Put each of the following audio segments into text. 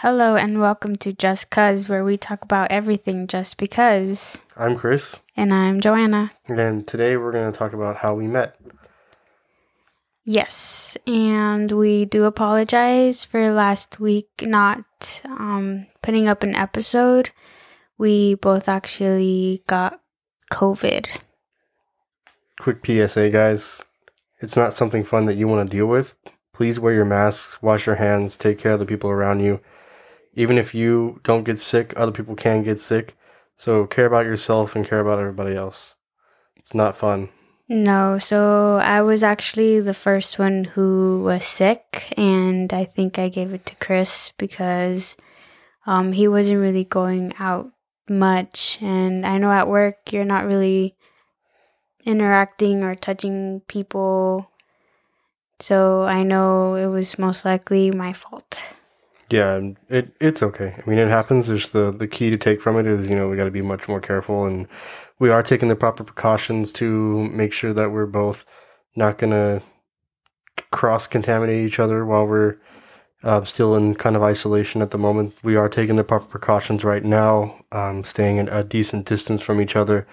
Hello and welcome to Just Cuz, where we talk about everything just because. I'm Chris, And I'm Joanna. and today we're going to talk about how we met. Yes, and we do apologize for last week not um, putting up an episode. We both actually got COVID. Quick PSA, guys. It's not something fun that you want to deal with. Please wear your masks, wash your hands, take care of the people around you. Even if you don't get sick, other people can get sick. So care about yourself and care about everybody else. It's not fun. No, so I was actually the first one who was sick, and I think I gave it to Chris because um, he wasn't really going out much. And I know at work you're not really interacting or touching people. So I know it was most likely my fault. Yeah, it it's okay. I mean, it happens. There's the the key to take from it is you know we got to be much more careful, and we are taking the proper precautions to make sure that we're both not gonna cross contaminate each other while we're uh, still in kind of isolation at the moment. We are taking the proper precautions right now, um, staying at a decent distance from each other,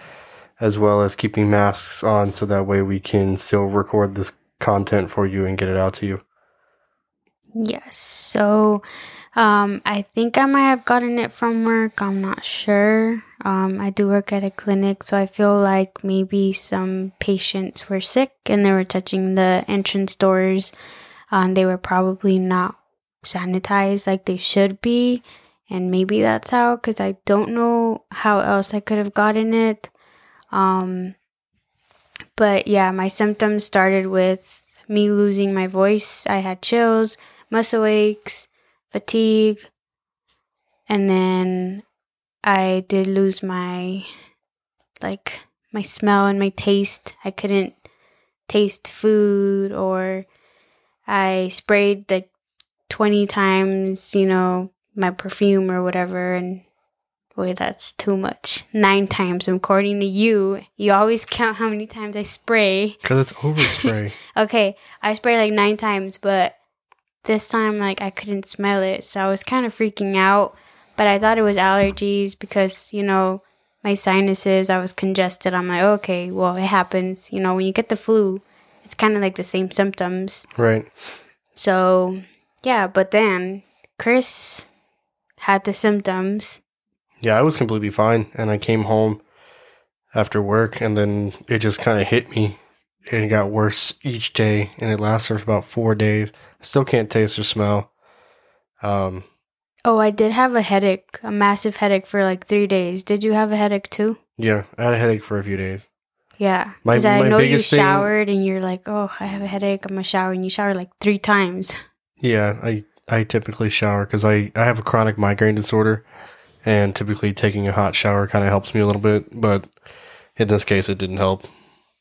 as well as keeping masks on, so that way we can still record this content for you and get it out to you. Yes. So um, I think I might have gotten it from work. I'm not sure. Um, I do work at a clinic, so I feel like maybe some patients were sick and they were touching the entrance doors. Um, they were probably not sanitized like they should be. And maybe that's how, because I don't know how else I could have gotten it. Um, but yeah, my symptoms started with me losing my voice. I had chills, muscle aches, fatigue, and then I did lose my like my smell and my taste. I couldn't taste food or I sprayed like 20 times, you know, my perfume or whatever and Wait, that's too much. Nine times, according to you. You always count how many times I spray. Because it's overspray. Okay, I sprayed like nine times, but this time, like, I couldn't smell it. So I was kind of freaking out. But I thought it was allergies because, you know, my sinuses, I was congested. I'm like, okay, well, it happens. You know, when you get the flu, it's kind of like the same symptoms. right. So, yeah, but then Chris had the symptoms. Yeah, I was completely fine. And I came home after work and then it just kind of hit me. And it got worse each day. And it lasted for about four days. I still can't taste or smell. Um, Oh, I did have a headache, a massive headache for like three days. Did you have a headache too? yeah, I had a headache for a few days. Yeah, because I know you biggest thing- showered and you're like, "Oh, I have a headache. I'm gonna shower," and you shower like three times. Yeah, I, I typically shower because I, I have a chronic migraine disorder. And typically taking a hot shower kind of helps me a little bit. But in this case, it didn't help.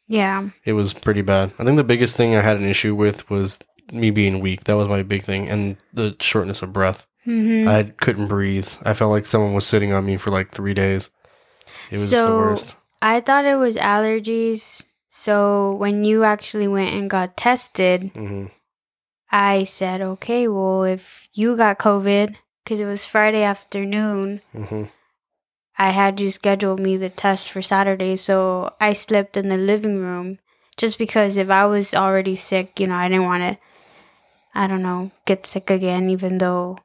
Yeah, It was pretty bad. I think the biggest thing I had an issue with was me being weak. That was my big thing, and the shortness of breath. hmm I couldn't breathe. I felt like someone was sitting on me for like three days. It was the So- worst. I thought it was allergies. So when you actually went and got tested, hmm I said, "Okay, well, if you got COVID, because it was Friday afternoon." hmm I had you schedule me the test for Saturday, so I slept in the living room just because if I was already sick, you know, I didn't want to, I don't know, get sick again, even though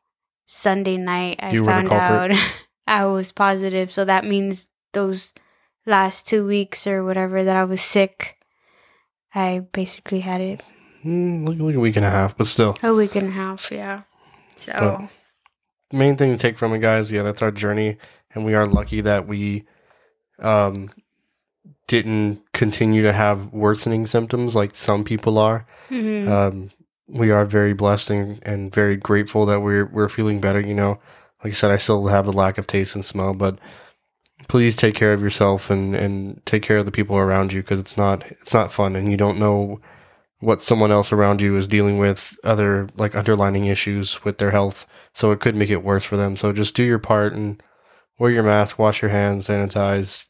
Sunday night I You found out. I was positive. So that means those last two weeks or whatever that I was sick, I basically had it Mm, like, like a week and a half, but still. a week and a half, yeah. So, But- main thing to take from it, guys, yeah, that's our journey, and we are lucky that we um didn't continue to have worsening symptoms like some people are. mhm. Um, we are very blessed and, and very grateful that we're we're feeling better. You know, like I said, I still have the lack of taste and smell, but please take care of yourself and and take care of the people around you because it's not it's not fun, and you don't know what someone else around you is dealing with other like underlining issues with their health so it could make it worse for them so just do your part and wear your mask wash your hands sanitize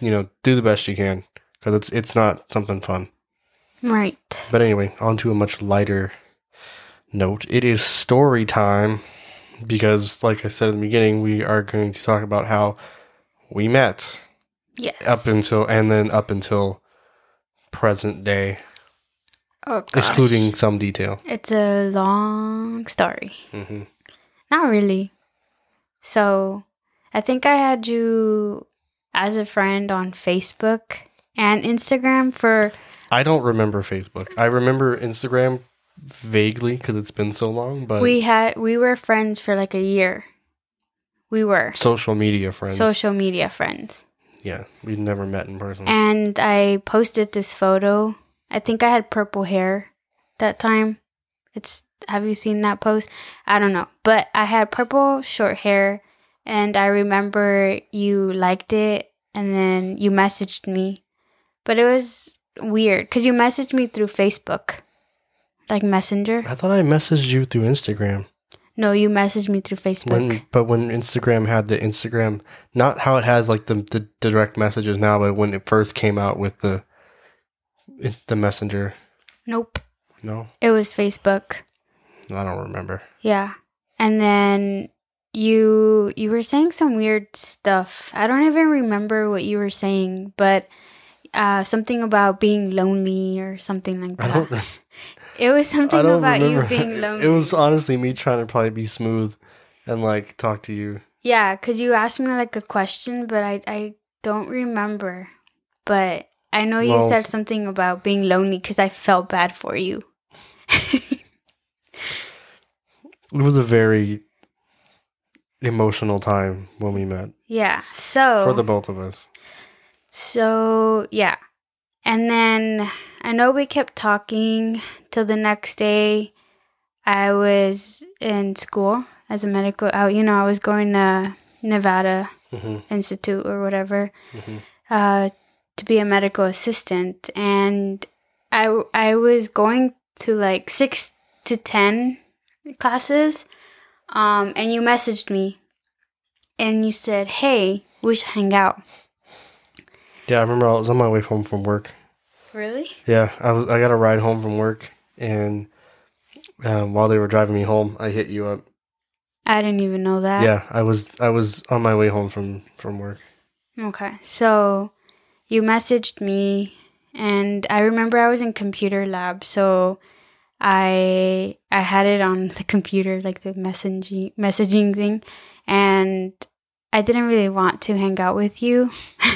you know do the best you can because it's it's not something fun right. but anyway on to a much lighter note it is story time because, like I said in the beginning, we are going to talk about how we met Yes. up until and then up until present day, oh, gosh. excluding some detail. It's a long story. hmm Not really. So, I think I had you as a friend on Facebook and Instagram for I don't remember Facebook. I remember Instagram vaguely because it's been so long, but we had we were friends for like a year. We were social media friends. social media friends. yeah, we'd never met in person. And I posted this photo. I think I had purple hair that time. It's have you seen that post? I don't know. But I had purple short hair and I remember you liked it and then you messaged me. But it was weird cuz you messaged me through Facebook. Like Messenger? I thought I messaged you through Instagram. No, you messaged me through Facebook. When, but when Instagram had the Instagram, not how it has like the, the direct messages now, but when it first came out with the the messenger. nope. No, It was Facebook. I don't remember. Yeah. And then you you were saying some weird stuff. I don't even remember what you were saying, but uh something about being lonely or something like I that. don't. It was something about remember. you being lonely. It was honestly me trying to probably be smooth and like talk to you. Yeah, cuz you asked me like a question, but I I don't remember. But I know you Well- said something about being lonely cuz I felt bad for you. It was a very emotional time when we met yeah. So for the both of us. So, yeah. And then I know we kept talking till the next day. I was in school as a medical out, you know, I was going to Nevada hmm Institute or whatever hmm uh, to be a medical assistant. And I, I was going to like six to 10 classes. Um, and you messaged me and you said, Hey, we should hang out. Yeah, I remember I was on my way home from work. Really? Yeah, I was. I got a ride home from work, and um, while they were driving me home, I hit you up. I didn't even know that. yeah, I was. I was on my way home from from work. Okay. So you messaged me and I remember I was in computer lab, so I I had it on the computer like the messaging messaging thing and I didn't really want to hang out with you.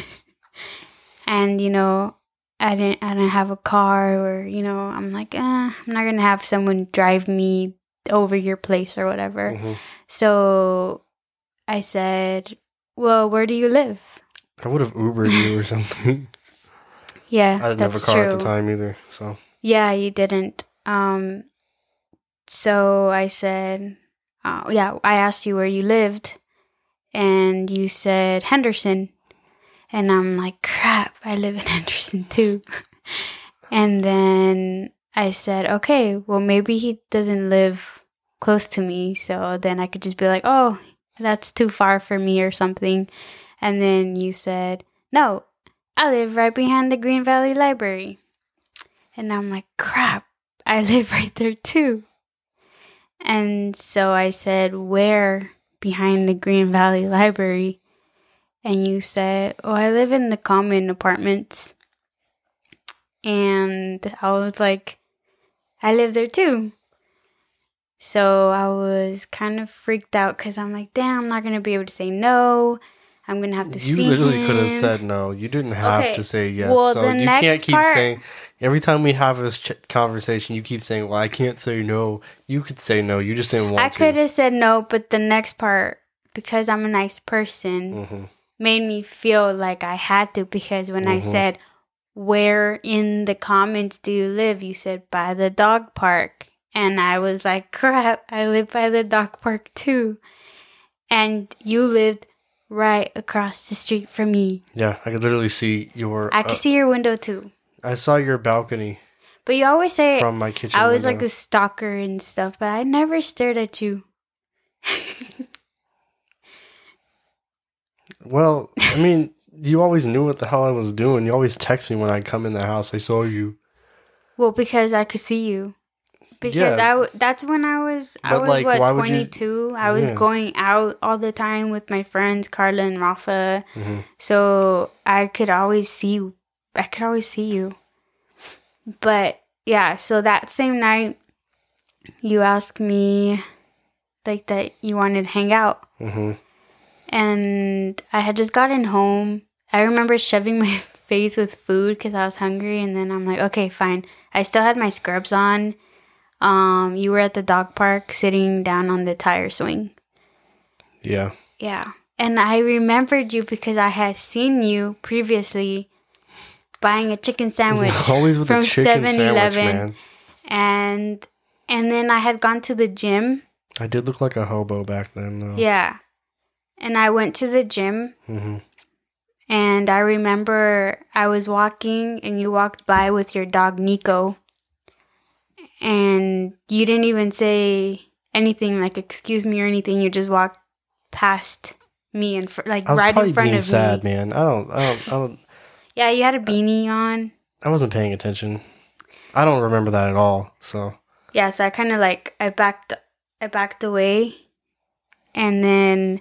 and you know, I didn't I didn't have a car or you know, I'm like, eh, I'm not to have someone drive me over your place or whatever. Mhm. So I said, "Well, where do you live?" I would have Ubered you or something. Yeah, I didn't have a car true. at the time either. So Yeah, you didn't. Um, so I said, uh, "Yeah." I asked you where you lived, and you said Henderson, and I'm like, "Crap, I live in Henderson too." and then I said, "Okay, well, maybe he doesn't live close to me, so then I could just be like, oh, that's too far for me or something." And then you said, "No, I live right behind the Green Valley Library." And I'm like, crap, I live right there too. And so I said, where behind the Green Valley Library? And you said, oh, I live in the common apartments. And I was like, I live there too. So I was kind of freaked out because I'm like, damn, I'm not going to be able to say no. I'm going to have to you see You literally could have said no. You didn't have Okay, to say yes. well, so the you next can't keep part- saying. Every time we have this ch- conversation, you keep saying, "Well, I can't say no." You could say no. You just didn't want I to. could have said no, but the next part, because I'm a nice person, hmm made me feel like I had to. Because when I Mhm. said, Where in the comments do you live? You said, By the dog park. And I was like, Crap, I live by the dog park too. And you lived right across the street from me. Yeah, I could literally see your. I could uh, see your window too. I saw your balcony But you always say from my kitchen. I was like a stalker and stuff, but I never stared at you. Well, I mean, you always knew what the hell I was doing. You always text me when I come in the house. I saw you. Well, because I could see you. because Yeah. I w- that's when I was I But, was like, what you- 22. I was Yeah. going out all the time with my friends Carla and Rafa. Mhm. So I could always see I could always see you. But yeah, so that same night you asked me like that you wanted to hang out hmm and I had just gotten home. I remember shoving my face with food because I was hungry, and then I'm like, okay, fine. I still had my scrubs on. Um, you were at the dog park sitting down on the tire swing. Yeah. Yeah, and I remembered you because I had seen you previously buying a chicken sandwich Always with from the chicken 7 sandwich, Eleven, and and then I had gone to the gym. I did look like a hobo back then, though. Yeah, and I went to the gym. hmm And I remember I was walking and you walked by with your dog Nico. And you didn't even say anything like excuse me or anything. You just walked past me and fr- like right in front being of sad, me. man. I don't, I don't, I don't, Yeah, you had a beanie on. I wasn't paying attention. I don't remember that at all. So Yeah, so I kind of like I backed I backed away and then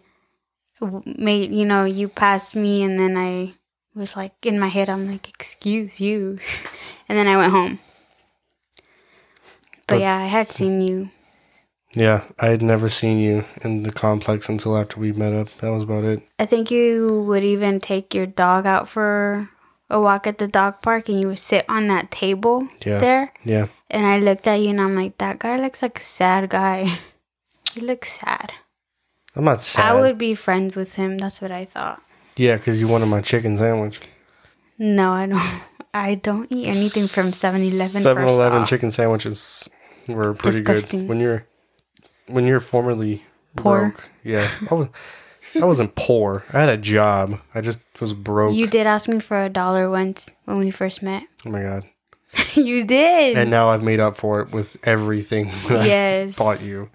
made you know, you passed me and then I was like in my head I'm like excuse you. and then I went home. But But- yeah, I had seen you. yeah, I had never seen you in the complex until after we met up. That was about it. I think you would even take your dog out for a walk at the dog park and you would sit on that table Yeah. there. Yeah. And I looked at you and I'm like, that guy looks like a sad guy. he looks sad. I'm not sad. I would be friends with him. That's what I thought. Yeah, because you wanted my chicken sandwich. No, I don't. I don't eat anything from 7-Eleven. 7-Eleven chicken sandwiches were pretty Disgusting. good. When you're when you're formerly Poor. broke. Yeah. I was I wasn't poor. I had a job. I just was broke. You did ask me for a dollar once when we first met. oh my god. you did. And now I've made up for it with everything that yes. I bought you.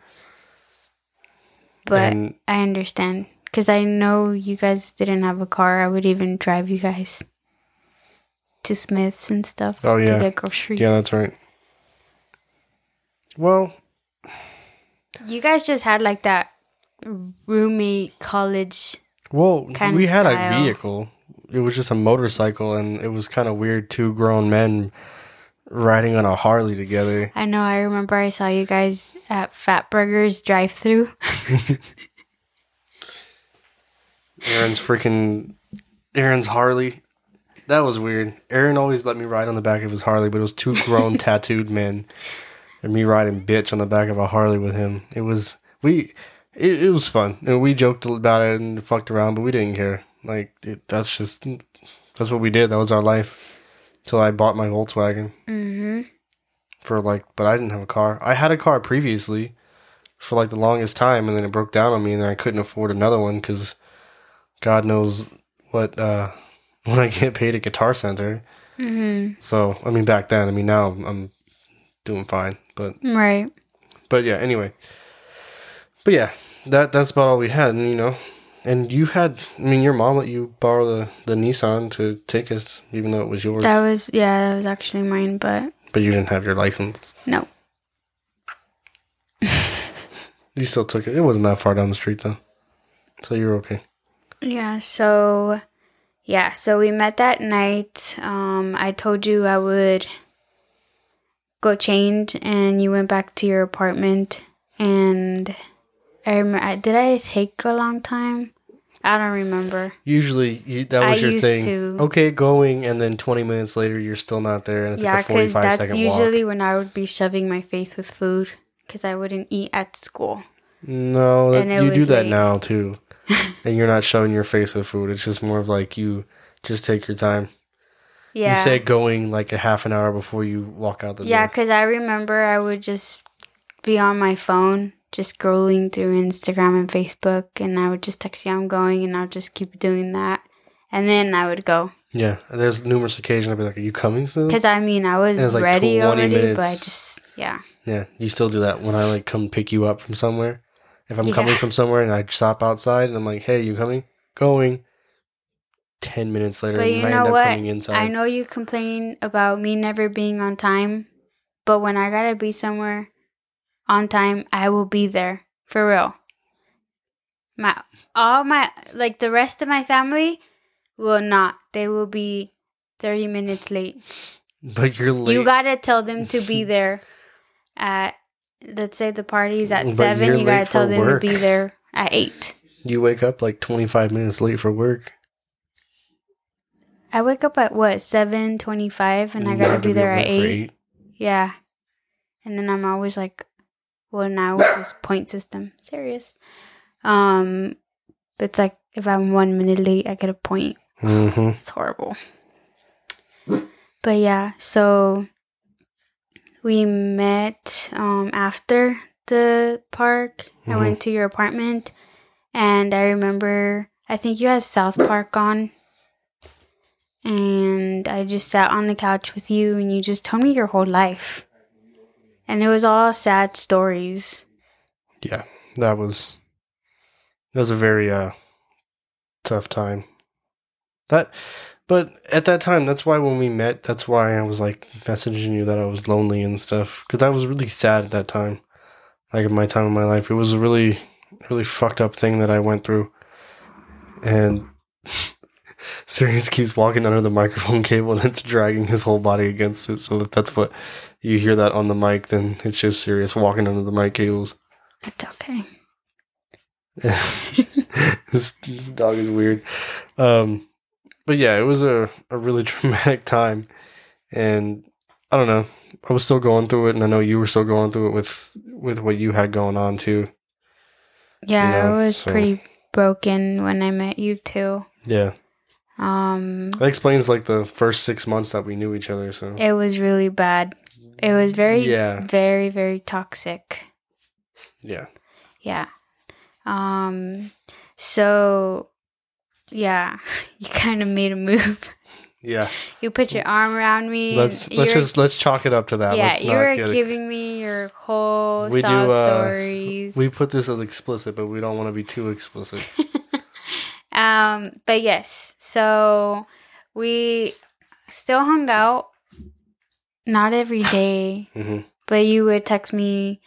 But and I understand because I know you guys didn't have a car. I would even drive you guys to Smiths and stuff Oh, to yeah. get groceries. yeah, that's right. Well, you guys just had like that roommate college. well, we had style. a vehicle. It was just a motorcycle and it was kind of weird two grown men riding on a Harley together. I know. I remember I saw you guys at Fat Burgers drive-through. Aaron's freaking Aaron's Harley. That was weird. Aaron always let me ride on the back of his Harley, but it was two grown tattooed men and me riding bitch on the back of a Harley with him. It was we it, it was fun. And we joked about it and fucked around, but we didn't care. Like it, that's just that's what we did. That was our life. Till I bought my Volkswagen mm-hmm. for like but I didn't have a car. I had a car previously for like the longest time and then it broke down on me and then I couldn't afford another one cuz God knows what uh when I get paid at Guitar Center. Mm-hmm. So, I mean back then, I mean now I'm doing fine, but Right. but yeah, anyway. But yeah, that that's about all we had, and you know, and you had I mean your mom let you borrow the the Nissan to take us even though it was yours, That was yeah. That was actually mine, but but you didn't have your license. no. You still took it. It wasn't that far down the street though. So you're okay. Yeah, so yeah, so we met that night. Um I told you I would go change and you went back to your apartment and I remember did I take a long time? I don't remember. Usually you, that I was your used thing. to. Okay, going and then 20 minutes later you're still not there and it's yeah, like a cuz 45 that's usually when I would be shoving my face with food cuz I wouldn't eat at school. No, that, you do that late. now too. and you're not shoving your face with food. It's just more of like you just take your time. Yeah. You say going like a half an hour before you walk out the Yeah, door. because I remember I would just be on my phone, just scrolling through Instagram and Facebook, and I would just text you I'm going, and I'll just keep doing that. And then I would go. Yeah, there's numerous occasions I'd be like, "Are you coming? Because I mean, I was it's like ready 20 already, but I just, yeah. Yeah, you still do that when I like come pick you up from somewhere. If I'm Yeah. coming from somewhere and I stop outside and I'm like, "Hey, you coming?" Going. Ten minutes later, But you I know end up what? coming inside. I know you complain about me never being on time, but when I gotta be somewhere on time, I will be there for real. My all my like the rest of my family will not. They will be thirty minutes late. But you're late. You gotta tell them to be there at let's say the party's at But seven. you're gotta tell them work. to be there at eight. you wake up like 25 minutes late for work. I wake up at what seven twenty-five, and I gotta be there at for eight. Yeah, and then I'm always like, well, now this point system, serious. Um, it's like if I'm one minute late, I get a point. Mm-hmm. It's horrible. But yeah, so we met um after the park. I Mhm. went to your apartment and I remember I think you had South Park on. And I just sat on the couch with you and you just told me your whole life. And it was all sad stories. Yeah, that was that was a very uh tough time. That but at that time that's why when we met that's why I was like messaging you that I was lonely and stuff cuz I was really sad at that time. Like in my time in my life it was a really really fucked up thing that I went through. And Sirius keeps walking under the microphone cable and it's dragging his whole body against it. So if that's what you hear that on the mic, then it's just Sirius walking under the mic cables. It's okay. this, this dog is weird. Um, but yeah, it was a, a really traumatic time. And I don't know. I was still going through it, and I know you were still going through it with with what you had going on too. Yeah, know, I was so- pretty broken when I met you too. Yeah, Um that explains like the first six months that we knew each other. So It was really bad. It was very, Yeah. very, very toxic. yeah, Yeah. Um. So, yeah, you kind of made a move. yeah. You put your arm around me. Let's let's just let's chalk it up to that. yeah. Let's You were giving me your whole We do, uh, stories. We put this as explicit, but we don't want to be too explicit. um. But yes, so we still hung out. Not every day. hmm But you would text me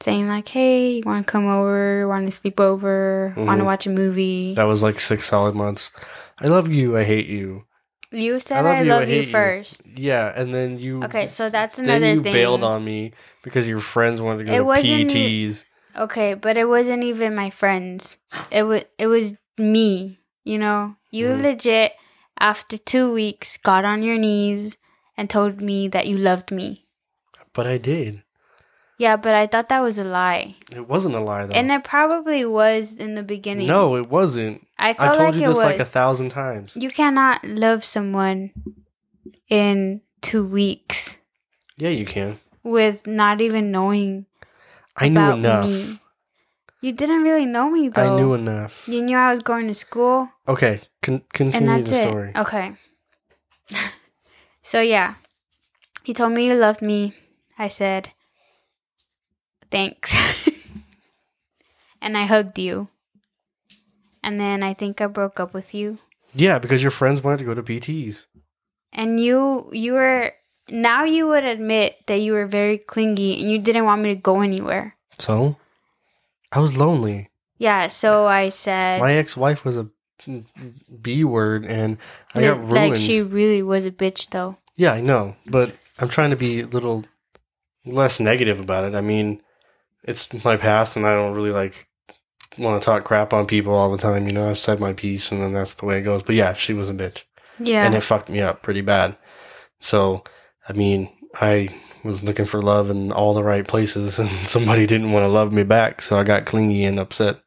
saying like, "Hey, you want to come over? Want to sleep over? Want to watch a movie?" That was like six solid months. I love you. I hate you. You said love I you, I love you hate you. first. Yeah, and then you. Okay, so that's Then another you thing. bailed on me because your friends wanted to It go to wasn't PTs. Okay, but it wasn't even my friends. It was it was me. You know, you Mhm. legit after two weeks got on your knees and told me that you loved me. But I did. Yeah, but I thought that was a lie, It wasn't a lie though. and it probably was in the beginning. no, it wasn't. I I felt told like you it this was. like a thousand times. you cannot love someone in two weeks yeah, you can. with not even knowing I knew enough. me. You didn't really know me though. I knew enough. You knew I was going to school, Okay, con- continue the it. story. Okay. so yeah, you told me you loved me. I said, thanks, and I hugged you. And then I think I broke up with you. Yeah, because your friends wanted to go to PTs. And you, you were now you would admit that you were very clingy and you didn't want me to go anywhere. So, I was lonely. Yeah, so I said, My ex-wife was a B word, and I got ruined. like she really was a bitch though. Yeah, I know, but I'm trying to be a little less negative about it. I mean, it's my past, and I don't really like want to talk crap on people all the time. You know, I've said my piece, and then that's the way it goes. But yeah, she was a bitch, Yeah, and it fucked me up pretty bad. So, I mean, I was looking for love in all the right places, and somebody didn't want to love me back, so I got clingy and upset.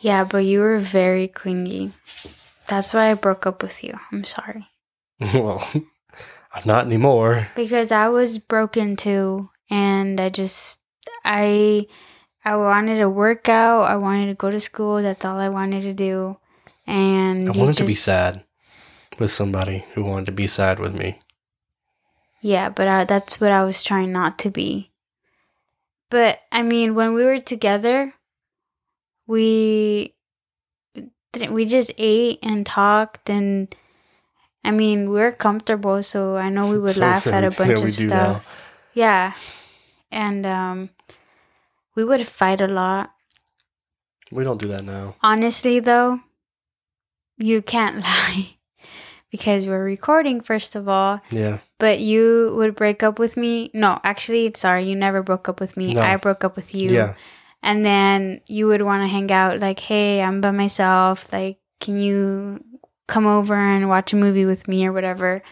yeah, but you were very clingy. That's why I broke up with you. I'm sorry. well, I'm not anymore. because I was broken too, and I just I I wanted to work out. I wanted to go to school. That's all I wanted to do. And I wanted to be sad with somebody who wanted to be sad with me. Yeah, but I, that's what I was trying not to be. But I mean, when we were together, we didn't. We just ate and talked, and I mean, we're comfortable, so I know we would So laugh at a bunch of stuff. Yeah. And um we would fight a lot. We don't do that now. Honestly though, you can't lie. Because we're recording first of all, Yeah. but you would break up with me. No, actually, sorry, you never broke up with me. No. I broke up with you. Yeah. And then you would want to hang out like, "Hey, I'm by myself. Like, can you come over and watch a movie with me or whatever?"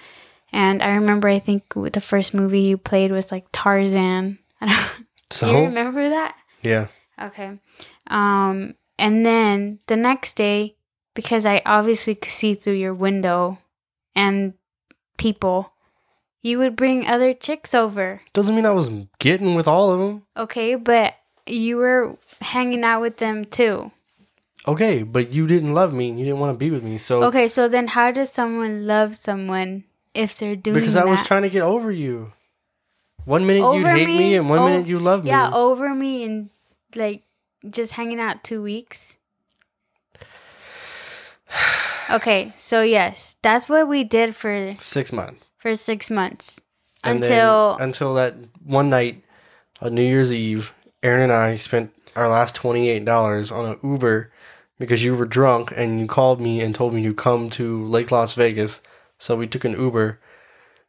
And I remember I think the first movie you played was like Tarzan. I don't So you remember that? yeah. Okay. Um, and then the next day, because I obviously could see through your window and people, you would bring other chicks over. Doesn't mean I was getting with all of them. Okay, but you were hanging out with them too. Okay, but you didn't love me. You didn't want to be with me. So Okay, so then how does someone love someone if they're doing because I was trying to get over you. One minute Over hate me, me? and one Oh, minute you love me. yeah, over me and like just hanging out two weeks. Okay, so yes, that's what we did for Six months. for six months And until until that one night on New Year's Eve, Aaron and I spent our last twenty eight dollars on an Uber because you were drunk and you called me and told me to come to Lake Las Vegas. So we took an Uber.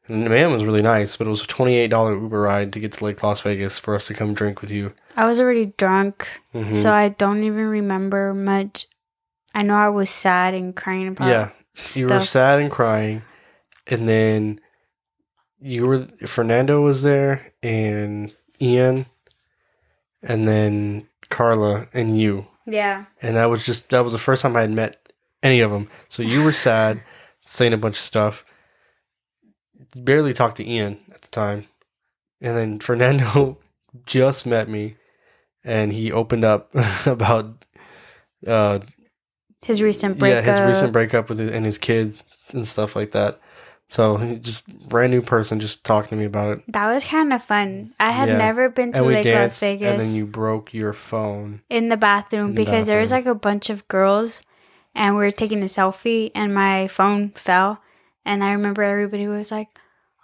And the man was really nice, but it was a twenty eight dollar Uber ride to get to Lake Las Vegas for us to come drink with you. I was already drunk, Mhm. so I don't even remember much. I know I was sad and crying about yeah, you were sad and crying, and then you were Fernando was there and Ian, and then Carla and you, Yeah, and that was just that was the first time I had met any of them. So you were sad, saying a bunch of stuff. Barely talked to Ian at the time, and then Fernando just met me, and he opened up about uh his recent breakup. yeah, his recent breakup with his, and his kids and stuff like that. So just brand new person just talking to me about it. that was kind of fun. I had Yeah. never been to Lake Las Vegas and then you broke your phone. in the bathroom In the because there was like a bunch of girls, and we were taking a selfie, and my phone fell, and I remember everybody was like.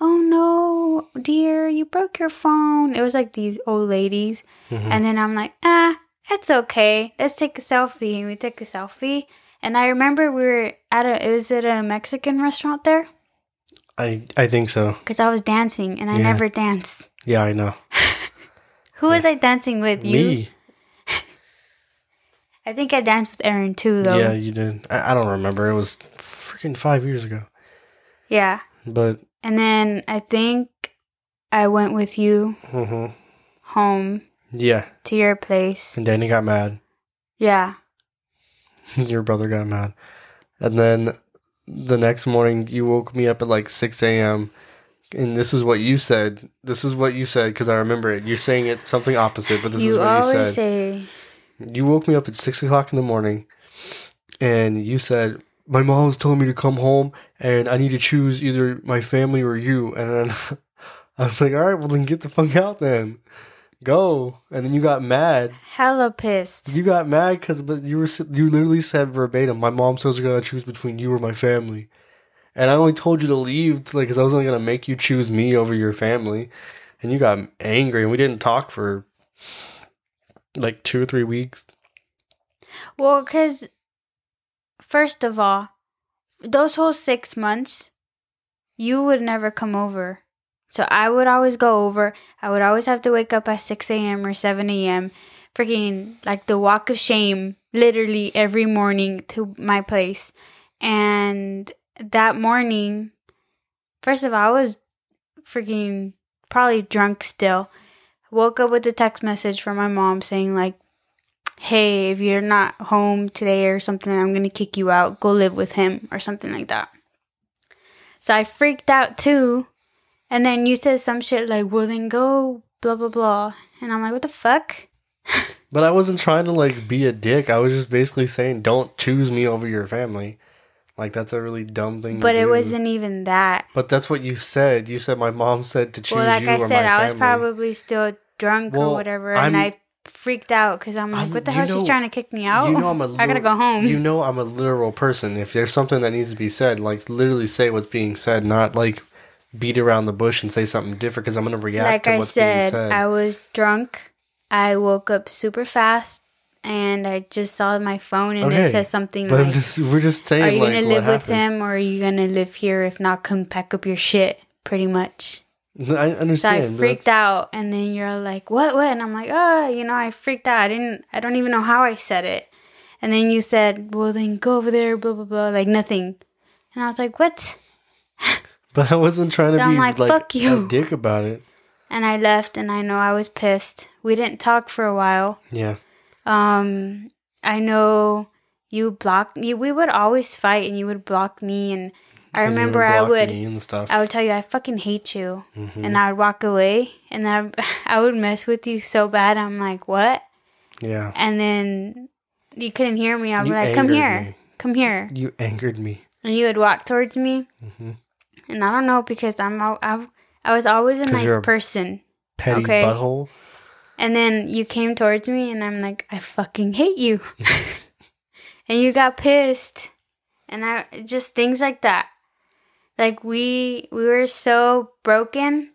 Oh no, dear, you broke your phone. It was like these old ladies. Mhm. And then I'm like, ah, it's okay. Let's take a selfie. And we took a selfie. And I remember we were at a, is it a Mexican restaurant there? I I think so. Because I was dancing and I Yeah. never dance. Yeah, I know. Who was I dancing with? You? Me? I think I danced with Aaron too, though. Yeah, you did. I, I don't remember. It was freaking five years ago. Yeah. But And then I think I went with you mhm. home yeah, to your place. and Danny got mad. Yeah. your brother got mad, and then the next morning you woke me up at like six a.m. And this is what you said. This is what you said because I remember it. You're saying it something opposite, but this is you what you always said. say, You woke me up at six o'clock in the morning, and you said my mom's telling me to come home, and I need to choose either my family or you. And then I was like, all right, well then get the fuck out then, go. And then you got mad. hella pissed. You got mad because but you were you literally said verbatim, my mom says I gotta choose between you or my family. And I only told you to leave, to, like, because I was only gonna make you choose me over your family, and you got angry, and we didn't talk for like two or three weeks. Well, because first of all, those whole six months, you would never come over. So I would always go over. I would always have to wake up at 6 a.m. or 7 a.m. Freaking like the walk of shame, literally every morning to my place. And that morning, first of all, I was freaking probably drunk still. Woke up with a text message from my mom saying, like, hey, if you're not home today or something, I'm going to kick you out. Go live with him or something like that. So I freaked out too. And then you said some shit like, well, then go, blah, blah, blah. And I'm like, what the fuck? But I wasn't trying to like be a dick. I was just basically saying, don't choose me over your family. Like that's a really dumb thing. But it do. wasn't even that. But that's what you said. You said my mom said to choose Well, like you I or said, I was probably still drunk or Well, whatever. I'm- and I freaked out because I'm like, I'm- what the hell? She's know- trying to kick me out. You know I'm a I gotta go home. You know I'm a literal person. If there's something that needs to be said, like literally say what's being said, not like beat around the bush and say something different because I'm gonna react like to I what's being said, said. I was drunk. I woke up super fast, and I just saw my phone, and Okay, it says something but like, I'm just we're just saying "Are you like gonna what live with happened. him, or are you gonna live here? If not, come pack up your shit." Pretty much. I understand. So I freaked out, and then you're like, "What? What?" And I'm like, "Oh, you know, I freaked out. I didn't. I don't even know how I said it." And then you said, "Well, then go over there." Blah blah blah. Like nothing. And I was like, "What?" But I wasn't trying to So I'm be like, like, "Fuck you." a dick about it. And I left, and I know I was pissed. We didn't talk for a while. Yeah. Um, I know you blocked me. We would always fight, and you would block me. And I And remember I would, me and stuff. I would tell you, I fucking hate you, Mhm. and I would walk away, and then I, I would mess with you so bad. I'm like, what? yeah. And then you couldn't hear me. I'd be like, come here, me. come here, You angered me. and you would walk towards me. hmm And I don't know because I'm, I, I was always a nice you're a- person. Petty Okay. butthole. And then you came towards me, and I'm like, I fucking hate you. and you got pissed. And I just things like that. Like we we were so broken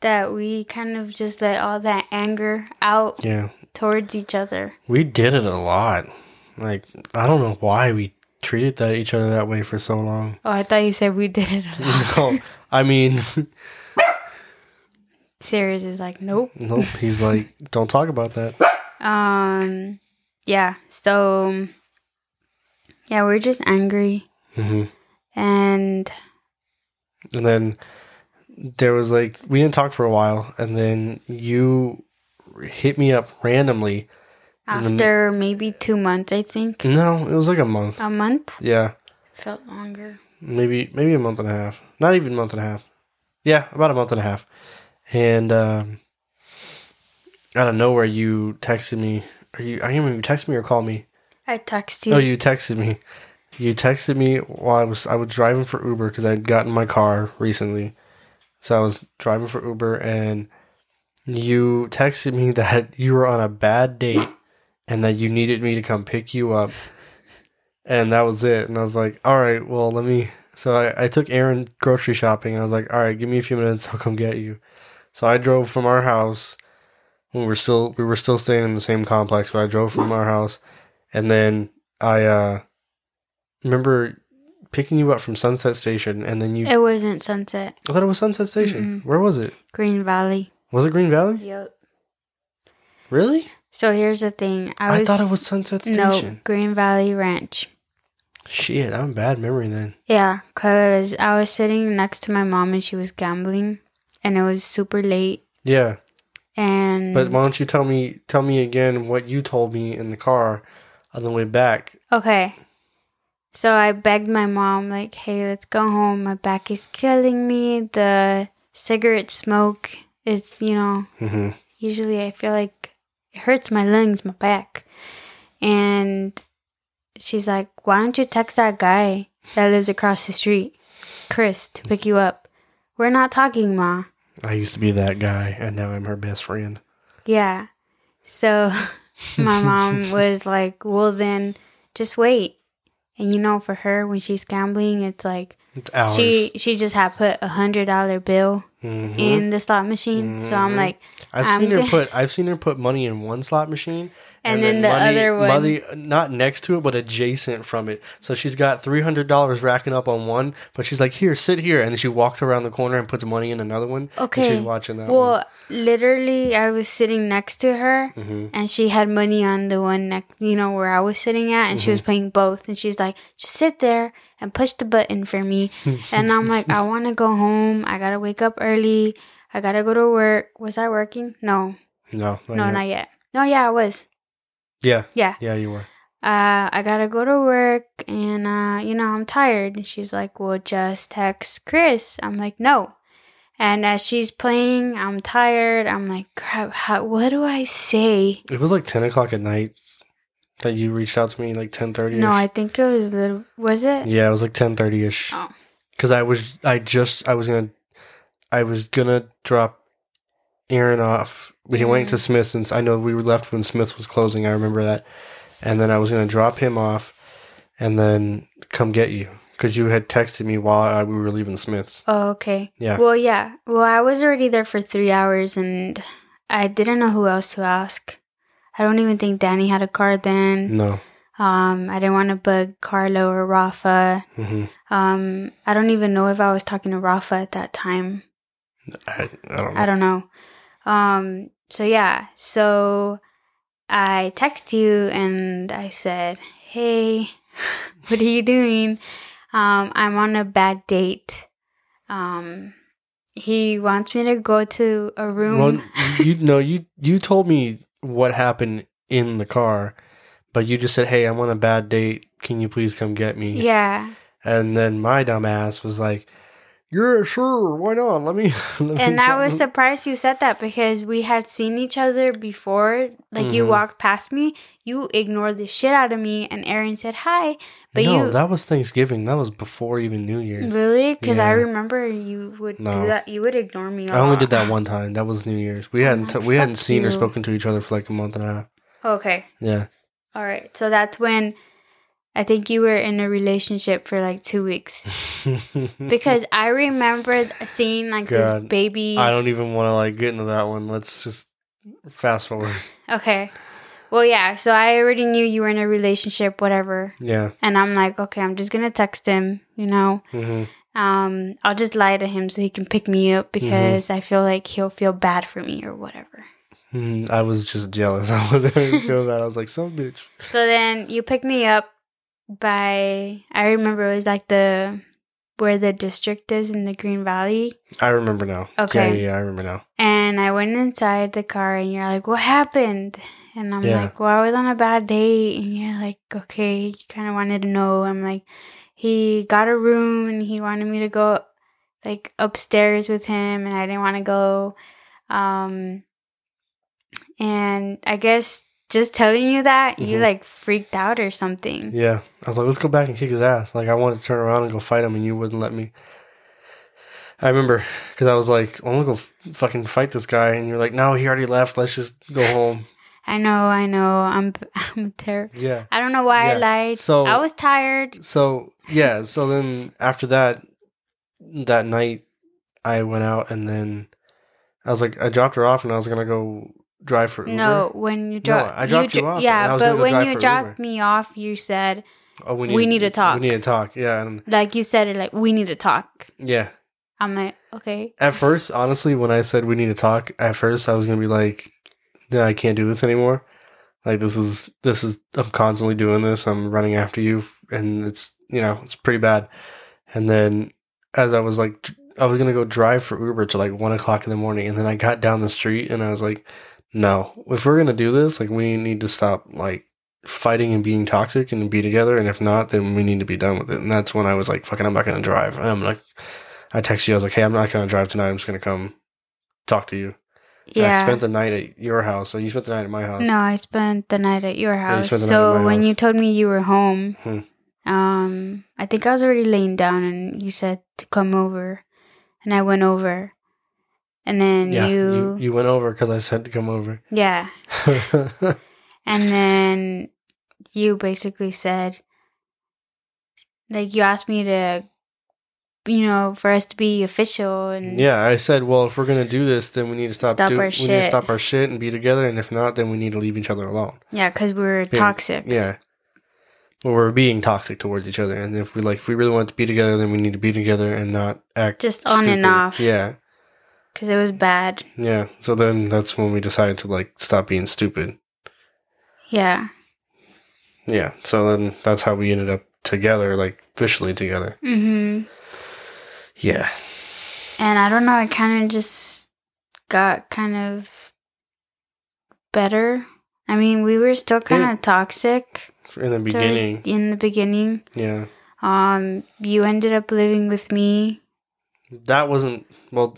that we kind of just let all that anger out Yeah. towards each other. We did it a lot. Like I don't know why we treated that each other that way for so long. Oh, I thought you said we did it no, I mean, Sirius is like, nope. nope. He's like, don't talk about that. Um, yeah. So, yeah, we're just angry, hmm and And then there was like we didn't talk for a while, and then you hit me up randomly. After maybe two months, I think No, it was like a month. a month Yeah, felt longer. maybe maybe a month and a half. Not even a month and a half. Yeah, about a month and a half. And um, out of nowhere, you texted me. Are you? I don't remember you texted me or called me. I texted you. Oh, you texted me. You texted me while I was I was driving for Uber because I'd gotten my car recently. So I was driving for Uber and you texted me that you were on a bad date and that you needed me to come pick you up. And that was it. And I was like, all right, well, let me. So I, I took Aaron grocery shopping and I was like, all right, give me a few minutes. I'll come get you. So I drove from our house. We were still we were still staying in the same complex, but I drove from our house, and then I uh remember picking you up from Sunset Station, and then you. It wasn't Sunset. I thought it was Sunset Station. Where was it? Green Valley. Was it Green Valley? Yep. Really? So here's the thing. I, I, was, thought it was Sunset Station. no Green Valley Ranch. Shit, I'm bad memory then. Yeah, cause I was sitting next to my mom and she was gambling, and it was super late. Yeah, And but why don't you tell me tell me again what you told me in the car on the way back? okay, so I begged my mom like, "Hey, let's go home. My back is killing me. The cigarette smoke is, you know, hmm usually I feel like it hurts my lungs, my back. And she's like, Why don't you text that guy that lives across the street, Chris, to pick you up? We're not talking, Ma. I used to be that guy, and now I'm her best friend. Yeah. So my mom was like, Well, then just wait. And you know, for her, when she's gambling, it's like It's hours. she she just had put a hundred dollar bill Mhm. in the slot machine. So I'm Mhm. like, I've I'm seen her put I've seen her put money in one slot machine And then the other one- money not next to it but adjacent from it. So she's got three hundred dollars racking up on one, but she's like, "Here, sit here," and then she walks around the corner and puts money in another one. and Okay. she's watching that well, literally, I was sitting next to her. one. hmm and she had money on the one next, you know, where I was sitting at, and she was Mm-hmm. playing both. And she's like, just sit there and push the button for me. and I'm like, I want to go home. I gotta wake up early. I gotta go to work. Was I working? No, No, not no, yet. not yet. No, yeah, I was. Yeah, Yeah. yeah, you were. Uh, I gotta go to work, and uh, you know, I'm tired. And she's like, well, just text Chris. I'm like, no. And as she's playing, I'm tired. I'm like, crap. How, what do I say? It was like ten o'clock at night that you reached out to me, like ten thirty. No, I think it was little. Was it? Yeah, it was like ten thirty ish. Oh. Because I was, I just, I was gonna, I was gonna drop Aaron off. He went to Smith since I know we were left when Smith was closing. I remember that. And then I was going to drop him off and then come get you because you had texted me while I, we were leaving Smith's. Oh, okay. Yeah. Well, yeah. Well, I was already there for three hours and I didn't know who else to ask. I don't even think Danny had a car then. No. Um, I didn't want to bug Carlo or Rafa. Mm-hmm. Um, I don't even know if I was talking to Rafa at that time. I, I don't know. I don't know. Um, so yeah, so I text you and I said, "Hey, what are you doing? Um, I'm on a bad date. Um, he wants me to go to a room. Well, you know, you you told me what happened in the car, but you just said, "Hey, I'm on a bad date. Can you please come get me?" yeah, And then my dumb ass was like, "Yeah, sure. Why not? Let me." let me and I try- was surprised you said that because we had seen each other before. Like you Mhm. walked past me, you ignored the shit out of me, and Aaron said hi, but no, you that was Thanksgiving. That was before even New Year's. Really? Because I remember you would No. do that. You would ignore me. I I only did that one time. That was New Year's. We Oh hadn't t- we hadn't seen or spoken to each other for like a month and a half. Okay. Yeah. All right. So that's when I think you were in a relationship for like two weeks. Because I remember seeing like this baby. I don't even want to like get into that one. Let's just fast forward. Okay. Well, yeah. So I already knew you were in a relationship, whatever. Yeah. And I'm like, okay, I'm just gonna text him. You know, hmm um, I'll just lie to him so he can pick me up because I feel like he'll feel bad for me or whatever. hmm I was just jealous. I wasn't even feel that. I was like, "Some bitch." So then you pick me up by I remember it was like the where the district is in the Green Valley. I remember now. Okay. Yeah, yeah, I remember now. And I went inside the car and you're like, What happened? And I'm Yeah. like, Well, I was on a bad date and you're like, Okay, you kinda wanted to know. I'm like, he got a room and he wanted me to go like upstairs with him and I didn't want to go. Um and I guess just telling you that, you Mhm. like freaked out or something. Yeah, I was like, "Let's go back and kick his ass." Like I wanted to turn around and go fight him, and you wouldn't let me. I remember because I was like, I'm gonna go f- fucking fight this guy," and you're like, "No, he already left. Let's just go home." I know, I know. I'm I'm terrible. Yeah. I don't know why I lied. So- I was tired. So yeah, so then after that, that night, I went out and then I was like, I dropped her off and I was gonna go drive for Uber. No, when you dropped, I dropped you off, and Yeah, but when you dropped Uber. me off, you said oh, we need to talk. We need to talk. Yeah, and like you said it like we need to talk. yeah. I'm like okay. At first, honestly, when I said we need to talk, at first I was gonna be like, "Yeah, I can't do this anymore. Like this is this is I'm constantly doing this. I'm running after you, and it's you know it's pretty bad." And then as I was like, I was gonna go drive for Uber to like one o'clock in the morning, and then I got down the street and I was like, "No, if we're gonna do this, like we need to stop like." fighting and being toxic and be together and if not then we need to be done with it and that's when i was like fucking i'm not gonna drive and i'm like I texted you. I was like, "Hey, I'm not gonna drive tonight. I'm just gonna come talk to you." Yeah. I spent the night at your house, so you spent the night at my house. no, I spent the night at your house. the night so when house. you told me you were home, Hmm. um, I think I was already laying down, and you said to come over, and I went over, and then yeah, you, you you went over because I said to come over. yeah, And then you basically said, like, you asked me to, you know, for us to be official. And yeah, I said, well, if we're gonna do this, then we need to stop. Stop do- our we need to shit. stop our shit and be together. And if not, then we need to leave each other alone. yeah, because we're Yeah, toxic. Yeah. Well, we're being toxic towards each other, and if we like, if we really want to be together, then we need to be together and not act Just on and off. Yeah, Because it was bad. yeah. So then that's when we decided to like stop being stupid. Yeah. Yeah. So then that's how we ended up together, like officially together. Mm-hmm. Yeah. And I don't know, it kind of just got kind of better. I mean, we were still kind of Yeah. toxic In the beginning. in the beginning. Yeah. Um, you ended up living with me. That wasn't well.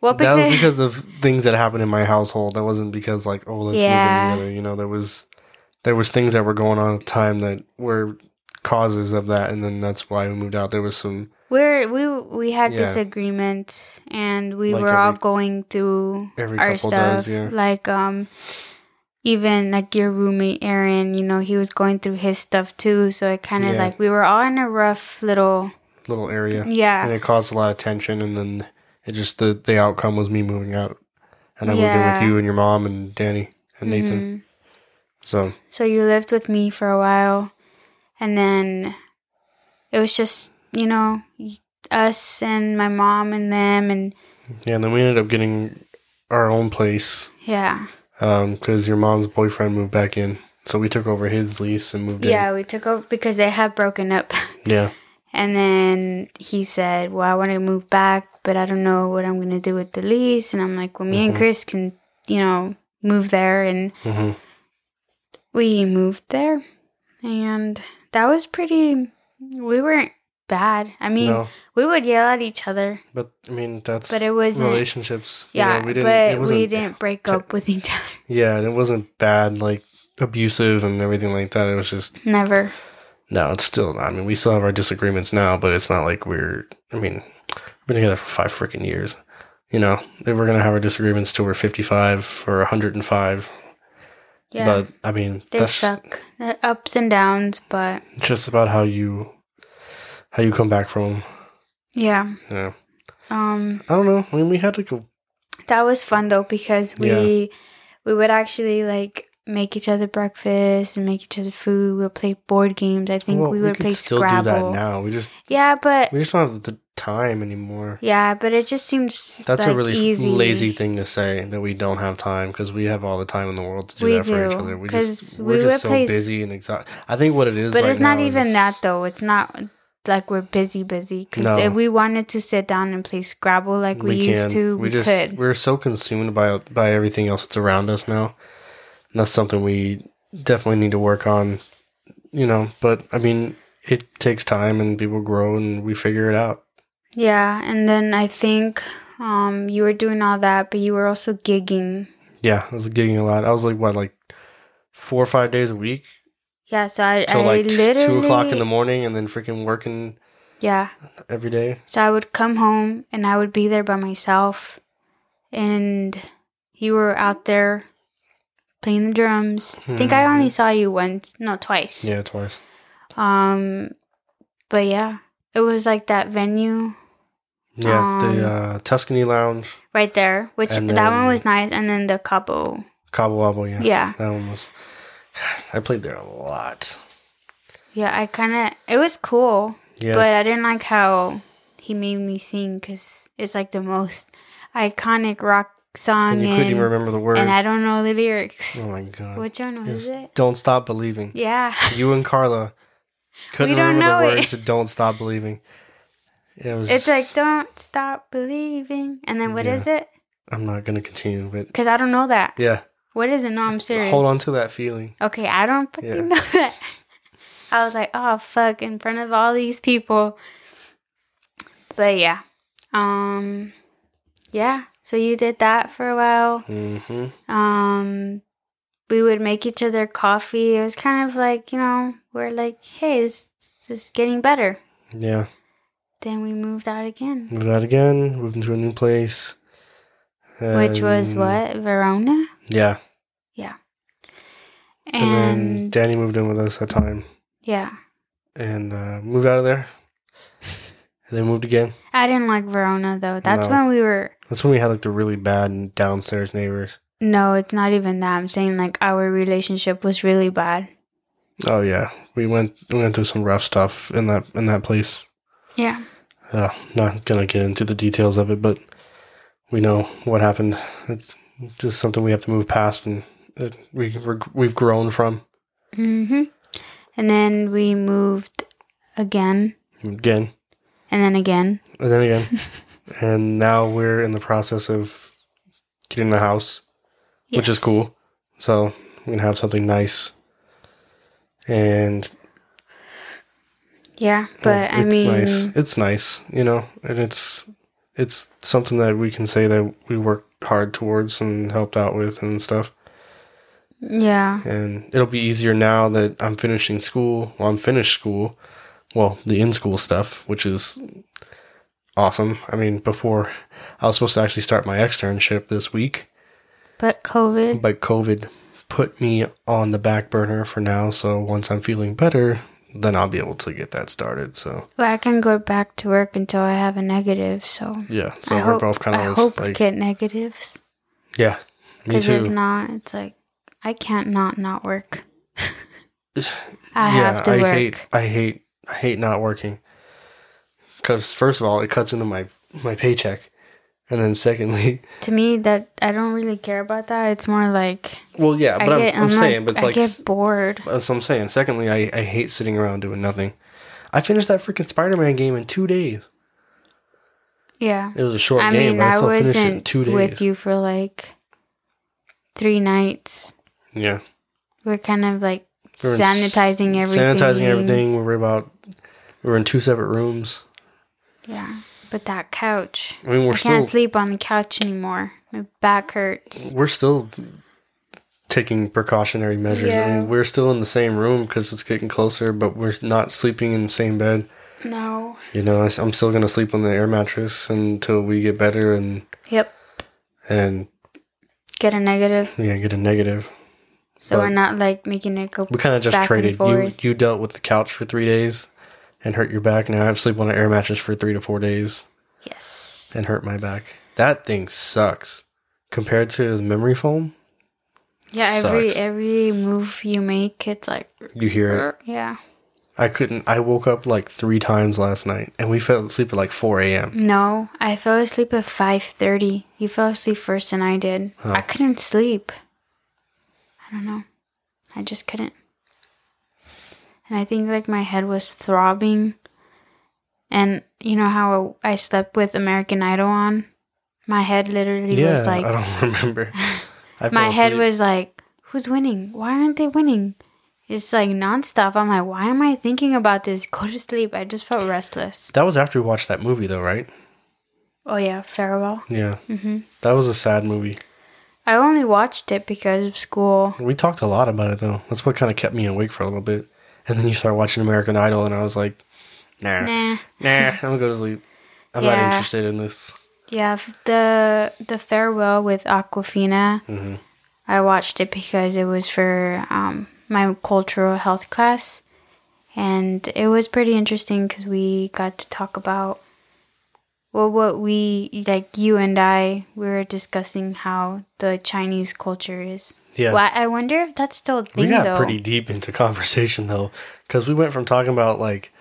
Well, that was because because of things that happened in my household. That wasn't because like, oh, let's Yeah. move in together. You know, there was there was things that were going on at the time that were causes of that, and then that's why we moved out. There was some we're we we had Yeah. disagreements and we Like were all going through every our stuff does, yeah. like um even like your roommate Aaron you know he was going through his stuff too so it kind of Yeah. like we were all in a rough little little area. yeah and it caused a lot of tension and then it just the the outcome was me moving out. And i moved in with you and your mom and danny and nathan. Mhm. so. So you lived with me for a while. And then it was just you know us and my mom and them and yeah and then we ended up getting our own place. Yeah. Because your mom's boyfriend moved back in. So we took over his lease and moved yeah we took over because they had broken up. Yeah And then he said, Well, I want to move back, but I don't know what I'm going to do with the lease. And I'm like, Well, me and Mhm. Chris can, you know, move there. And hmm we moved there. And that was pretty, we weren't bad. I mean, no we would yell at each other, but i mean that's but it wasn't, relationships you yeah, know, we didn't but we didn't break up with each other. yeah and it wasn't bad like abusive and everything like that it was just Never. No it's still i mean we still have our disagreements now but it's not like we're i mean we've been together for five freaking years you know we're gonna have our disagreements till we're 55 or 105 Yeah. but i mean they that's suck. The ups and downs, but just about how you how you come back from them yeah. yeah Um, i don't know i mean we had like a That was fun though because we Yeah. we would actually like make each other breakfast and make each other food. We'll play board games. I think well, we would could play still Scrabble. do that now we just Yeah, but we just don't have the time anymore yeah, but it just seems that's like a really easy. lazy thing to say that we don't have time because we have all the time in the world to do We that for each other. We just we we're just so busy and exhausted. I think what it is, But right it's not even that though. It's not like we're busy, busy. Because No. if we wanted to sit down and play Scrabble like we, used can. to, we, just could. we're so consumed by by everything else that's around us now. And that's something we definitely need to work on. You know, but I mean, it takes time and people grow and we figure it out. Yeah, and then I think um you were doing all that, but you were also gigging. Yeah, I was gigging a lot. I was like what, like four or five days a week Yeah, so I, I like literally two o'clock in the morning, and then freaking working yeah. every day. So I would come home and I would be there by myself, and you were out there playing the drums. I think I only saw you once, no, twice. Yeah, twice. Um, but yeah, it was like that venue Yeah, the Um, uh, Tuscany Lounge, right there, which that one was nice, and then the Cabo. Cabo Wabo. Yeah, Yeah, that one was. God, I played there a lot. yeah. I kind of it was cool, Yeah, but I didn't like how he made me sing because it's like the most iconic rock song, and you couldn't even remember the words. and I don't know the lyrics. Oh my god! One was It's it? Don't stop believing. Yeah. You and Carla couldn't remember the words to "Don't stop believing." It was. It's like don't stop believing, and then what Yeah. is it? I'm not gonna continue, but Because I don't know that. yeah, What is it? No, I'm serious. hold on to that feeling. Okay, I don't fucking Yeah. know that. I was like, oh fuck, in front of all these people. But yeah, um, yeah. So you did that for a while. hmm Um, we would make each other coffee. It was kind of like you know, we're like, hey, this, this is getting better. Yeah, Then we moved out again, moved out again, moved into a new place, which was what Verona. Yeah, And, and, then Danny moved in with us that time, yeah, and uh, moved out of there, and then moved again. I didn't like Verona though. That's No. when we were. That's when we had like the really bad downstairs neighbors. No, it's not even that. I'm saying like our relationship was really bad. Oh yeah, we went we went through some rough stuff in that in that place. Yeah. Uh, not gonna get into the details of it, but we know what happened. It's just something we have to move past, and it, we we're, we've grown from. hmm And then we moved again, Again and then again. and then again, and now we're in the process of getting the house, which is cool. So we can have something nice, and Yeah, oh, but I mean. it's mean, nice. It's nice, you know, and it's it's something that we can say that we worked hard towards and helped out with and stuff. yeah, And it'll be easier now that I'm finishing school. Well, I'm finished school, well, the in school stuff, which is awesome. I mean, before I was supposed to actually start my externship this week, But COVID, but COVID put me on the back burner for now. So once I'm feeling better, then I'll be able to get that started. So well, I can go back to work until I have a negative. So yeah, so I we're hope, both kind I of hope like, get negatives. yeah, me Because if not, it's like I can't not not work. I yeah, have to I work. hate, I hate, I hate not working. Because first of all, it cuts into my my paycheck, and then secondly, To me, that I don't really care about that. It's more like well, yeah, I but get. I'm, I'm saying, but it's I like get bored. That's what I'm saying. Secondly, I, I hate sitting around doing nothing. I finished that freaking Spider Man game in two days. Yeah. It was a short I game, mean, but I I still finished it in two days. with you for like three nights. Yeah. We're kind of like We were sanitizing everything. Sanitizing everything. We were about, we were in two separate rooms. Yeah. But that couch. I mean, we're I still, can't sleep on the couch anymore. My back hurts. we're still taking precautionary measures. I mean, we're still in the same room because it's getting closer, but we're not sleeping in the same bed. No. You know, I'm still going to sleep on the air mattress until we get better and, Yep. and Get a negative. yeah, get a negative. So But- we're not like making it go We kind of just traded. You you dealt with the couch for three days and hurt your back. Now I have to sleep on an air mattress for three to four days Yes. and hurt my back. That thing sucks compared to the memory foam. Yeah, every Sucks. every move you make, it's like You hear it. yeah. I couldn't. I woke up like three times last night, and we fell asleep at like four a.m. No, I fell asleep at five thirty. You fell asleep first, and I did. Oh. I couldn't sleep. I don't know. I just couldn't. And I think like my head was throbbing. And you know how I slept with American Idol on? My head literally Yeah, was like I don't remember. I my head was like, who's winning? Why aren't they winning? It's like nonstop. I'm like, why am I thinking about this? Go to sleep. I just felt restless. That was after we watched that movie, though, right? Oh yeah, farewell. Yeah, hmm that was a sad movie. I only watched it because of school. We talked a lot about it, though. That's what kind of kept me awake for a little bit. And then you start watching American Idol, and I was like, Nah, Nah. nah, I'm gonna go to sleep. I'm not interested in this. Yeah, the the farewell with Awkwafina. hmm I watched it because it was for um, my cultural health class, and it was pretty interesting because we got to talk about well, what we like. You and I we were discussing how the Chinese culture is. Yeah. Well, I wonder if that's still a thing we got though. pretty deep into conversation though, because we went from talking about like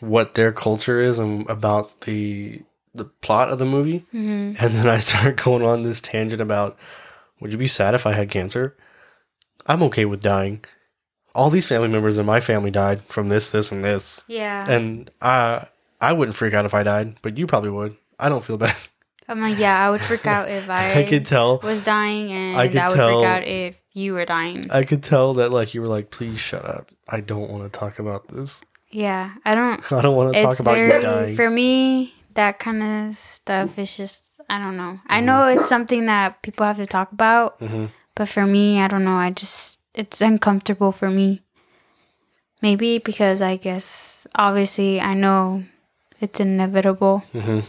what their culture is and about the the plot of the movie, Mhm. and then I started going on this tangent about would you be sad if I had cancer? I'm okay with dying. All these family members in my family died from this, this, and this, Yeah. and I I wouldn't freak out if I died, but you probably would. I don't feel bad. I'm like, yeah, I would freak out if I, I could tell. was dying, and I I, could would tell- freak out if you were dying. I could tell that like you were like, please shut up. I don't want to talk about this. yeah, I don't. I don't want to talk about very you dying. for me that kind of stuff is just i don't know i know it's something that people have to talk about hmm but for me i don't know i just it's uncomfortable for me maybe because i guess obviously i know it's inevitable hmm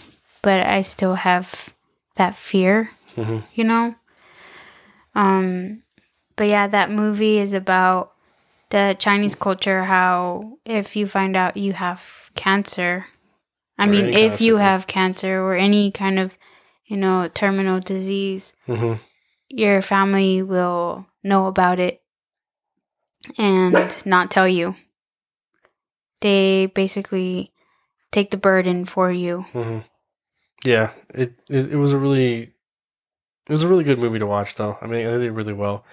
but i still have that fear hmm you know? Um but yeah that movie is about the chinese culture how if you find out you have cancer i Or mean if of you have cancer or any kind of you know terminal disease hmm your family will know about it and not tell you. They basically take the burden for you. Hmm Yeah, it, it it was a really it was a really good movie to watch though. I mean, they did really well.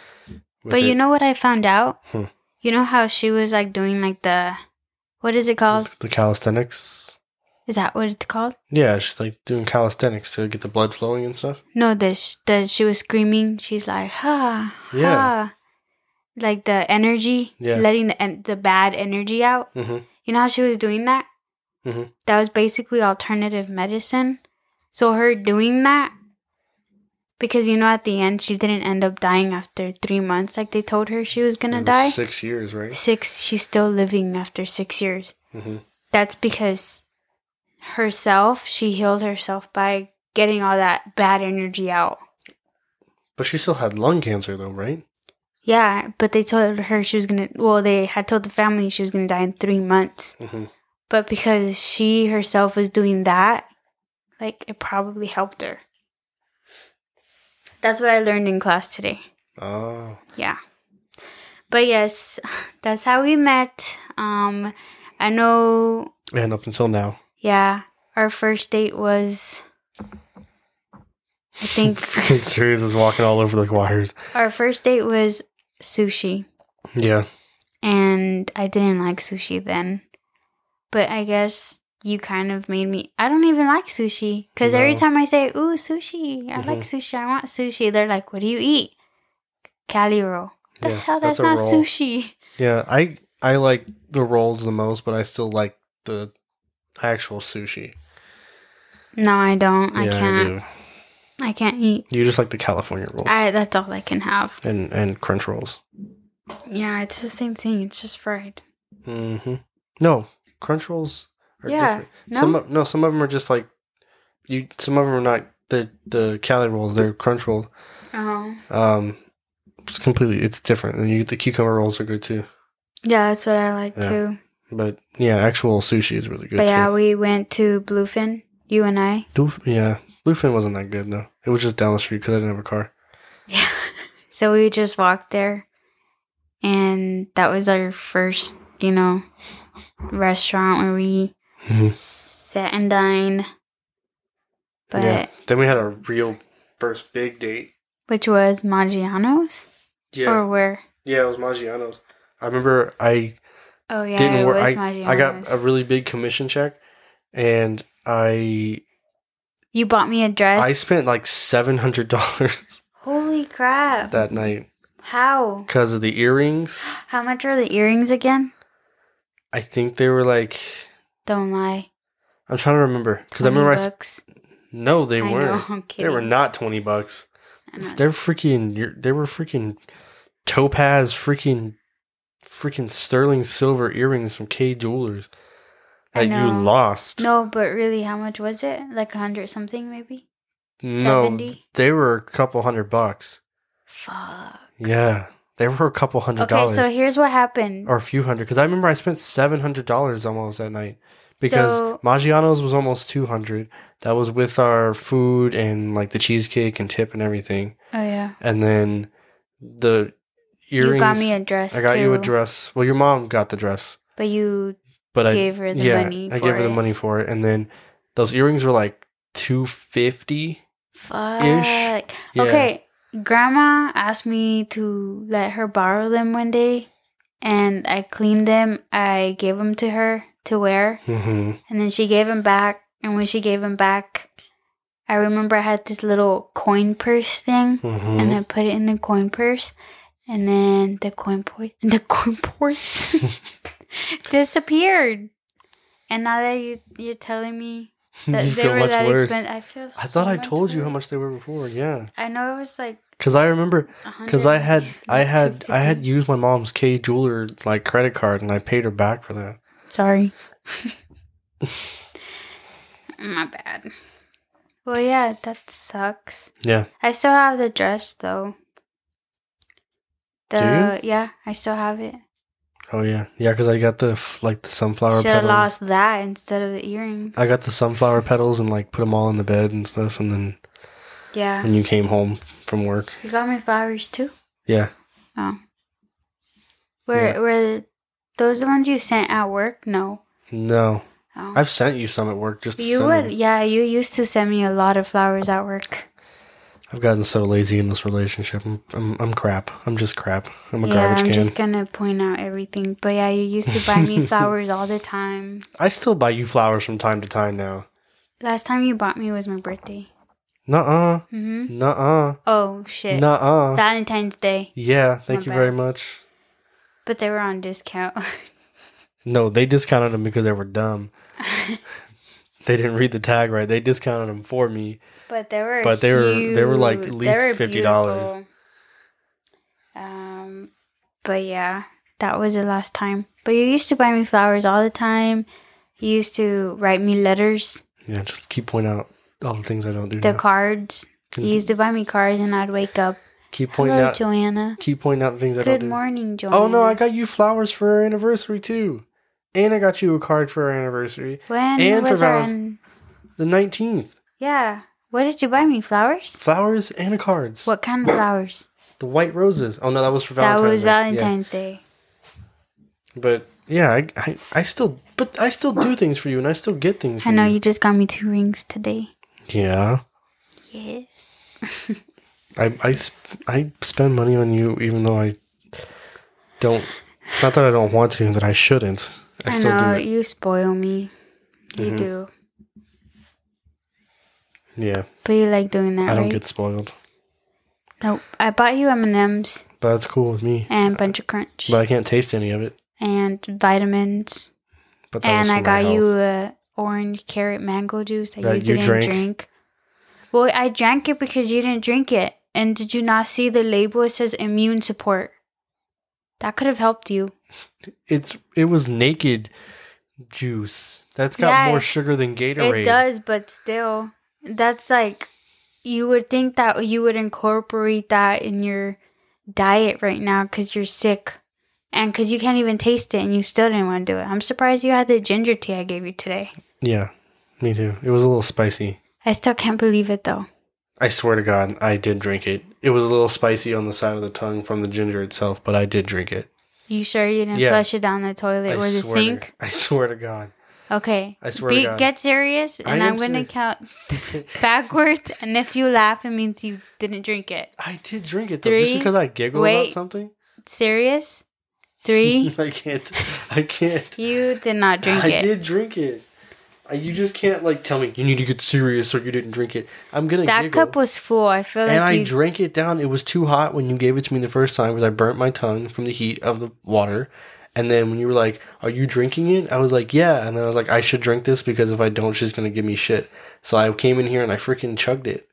But you it. know what I found out? Hmm. You know how she was like doing like the what is it called? the calisthenics. Is that what it's called? Yeah, she's like doing calisthenics to get the blood flowing and stuff. No, this the she was screaming. She's like ha Yeah. ha, like the energy, Yeah. letting the the bad energy out. hmm You know how she was doing that? Mhm. That was basically alternative medicine. So her doing that, because you know at the end she didn't end up dying after three months, like they told her she was gonna die. Six years, right? Six, she's still living after six years. hmm that's because herself, she healed herself by getting all that bad energy out. But she still had lung cancer, though, right? Yeah, but they told her she was gonna. Well, they had told the family she was gonna die in three months. hmm But because she herself was doing that, like it probably helped her. That's what I learned in class today. Oh, Yeah. But yes, that's how we met. Um I know and up until now, yeah, our first date was I think serious is walking all over the wires. our first date was sushi Yeah, and I didn't like sushi then. But I guess you kind of made me I don't even like sushi cuz every time I say, "Ooh, sushi. I like Mhm. sushi. I want sushi." They're like, "What do you eat?" Cali roll. The Yeah, hell that's that's, not roll. sushi. yeah. I I like the rolls the most, but I still like the actual sushi. No, I don't. I yeah, can't. I. I can't eat. You just like the California rolls I that's all I can have. and and crunch rolls. Yeah, it's the same thing. It's just fried. hmm No, crunch rolls are Yeah, different. no? Some of, no, some of them are just like you. Some of them are not the the Cali rolls. They're crunch rolls. Oh. Um, it's completely it's different. And you the cucumber rolls are good too. Yeah, that's what I like Yeah. too. But yeah, actual sushi is really good but yeah, too. we went to Bluefin. You and I. Yeah, Bluefin wasn't that good though. It was just down the street because I didn't have a car. Yeah. so we just walked there, and that was our first, you know, restaurant where we Mhm. sat and dined. But yeah. Then we had a real first big date. which was Maggiano's Yeah, or where? yeah, it was Maggiano's. I remember I Oh yeah, didn't it work. was I, Maggiano's. I got a really big commission check, and I you bought me a dress. I spent like seven hundred dollars Holy crap! that night How? because of the earrings. How much are the earrings again? I think they were like Don't lie. I'm trying to remember because I remember I sp- no they I weren't. I'm They were not twenty bucks. They're freaking. They were freaking topaz, freaking, freaking sterling silver earrings from Kay Jewelers I that you lost. No, but really, how much was it? Like a hundred something, maybe. No, 70? they were a couple hundred bucks. Fuck. Yeah, they were a couple hundred Okay, dollars so here's what happened. or a few hundred. Because I remember I spent seven hundred dollars almost that night because So- Maggiano's was almost two hundred. That was with our food and like the cheesecake and tip and everything, Oh yeah, and then the earrings. you got me a dress. I got you a dress. Well, your mom got the dress, but you but I gave her the yeah, money. I gave her the money for it, and then those earrings were like two fifty. Fuck. Yeah. Okay, Grandma asked me to let her borrow them one day, and I cleaned them. I gave them to her to wear, Mm-hmm. and then she gave them back. And when she gave them back, I remember I had this little coin purse thing, Mm-hmm. and I put it in the coin purse, and then the coin purse, the coin purse disappeared. And now that you you're telling me that you they feel were much that worse. expensive, I feel. I thought so I much told you how much they were before. Yeah, I know it was like because I remember because I had I had I had used my mom's Kay jeweler like credit card, and I paid her back for that. Sorry. My bad. Well, yeah, that sucks. Yeah, I still have the dress though. Do The yeah, I still have it. Oh yeah, yeah. Because I got the f- like the sunflower Should have lost that instead of the earrings. I got the sunflower petals and like put them all in the bed and stuff, and then yeah. when you came home from work, You got me flowers too. yeah, Oh. Were Yeah. were those the ones you sent at work? No. no, Oh. I've sent you some at work just to you would, them. yeah. You used to send me a lot of flowers at work. I've gotten so lazy in this relationship. I'm, I'm, I'm crap. I'm just crap. I'm a yeah, garbage I'm can. just gonna point out everything. But yeah, you used to buy me flowers all the time. I still buy you flowers from time to time now. Last time you bought me was my birthday. Nuh-uh. Mm-hmm. Nuh-uh. Oh shit. Nuh-uh. Valentine's Day, yeah, thank My you very much. but they were on discount. No, they discounted them because they were dumb. They didn't read the tag right. They discounted them for me. But they were. But they were- they were, like, at least $50. Um, but yeah, that was the last time. But you used to buy me flowers all the time. You used to write me letters, Yeah, just keep pointing out all the things I don't do. the now. cards. You used to buy me cards, and I'd wake up. keep pointing Hello, out. Joanna. keep pointing out the things I don't do. Good morning, Joanna. Oh no, I got you flowers for our anniversary too, and I got you a card for our anniversary, when and for was our Valentine's- an- the nineteenth. Yeah. What did you buy me? Flowers? Flowers and cards. What kind of flowers? The white roses. Oh no, that was for Valentine's. that was Day. Yeah. Valentine's Day. But yeah, I, I I still but I still do things for you, and I still get things. For I know you. you just got me two rings today. Yeah, Yes. I I I spend money on you, even though I don't. Not that I don't want to, that I shouldn't. I, I, still know do it. you spoil me. You Mhm. do. Yeah, But you like doing that, I don't right? get spoiled, Nope. I bought you M and M's but that's cool with me. and Bunch of Crunch But I can't taste any of it. and vitamins, But that was and for I my got health. you a orange carrot mango juice that, That you you didn't drank? drink. Well, I drank it because you didn't drink it, and did you not see the label? It says immune support. That could have helped you. It's it was naked juice. That's got more sugar than Gatorade. It does, but still, that's like you would think that you would incorporate that in your diet right now because you're sick and because you can't even taste it and you still didn't want to do it. I'm surprised you had the ginger tea I gave you today. Yeah, me too. It was a little spicy. I still can't believe it though. I swear to God, I did drink it. It was a little spicy on the side of the tongue from the ginger itself, but I did drink it. You sure you didn't Yeah. flush it down the toilet I or the swear sink? I swear to God. Okay. I swear Be. Get serious, and I'm going to count backwards. And if you laugh, it means you didn't drink it. I did drink it though, just Three. because I giggled Wait. about something. Serious? Three. I can't. I can't. you did not drink I it. I did drink it. You just can't like tell me you need to get serious or you didn't drink it. I'm gonna That giggle. cup was full. I feel like and I you. drank it down. It was too hot when you gave it to me the first time because I burnt my tongue from the heat of the water. And then when you were like, "Are you drinking it?" I was like, "Yeah." And then I was like, "I should drink this because if I don't, she's gonna give me shit." So I came in here and I freaking chugged it.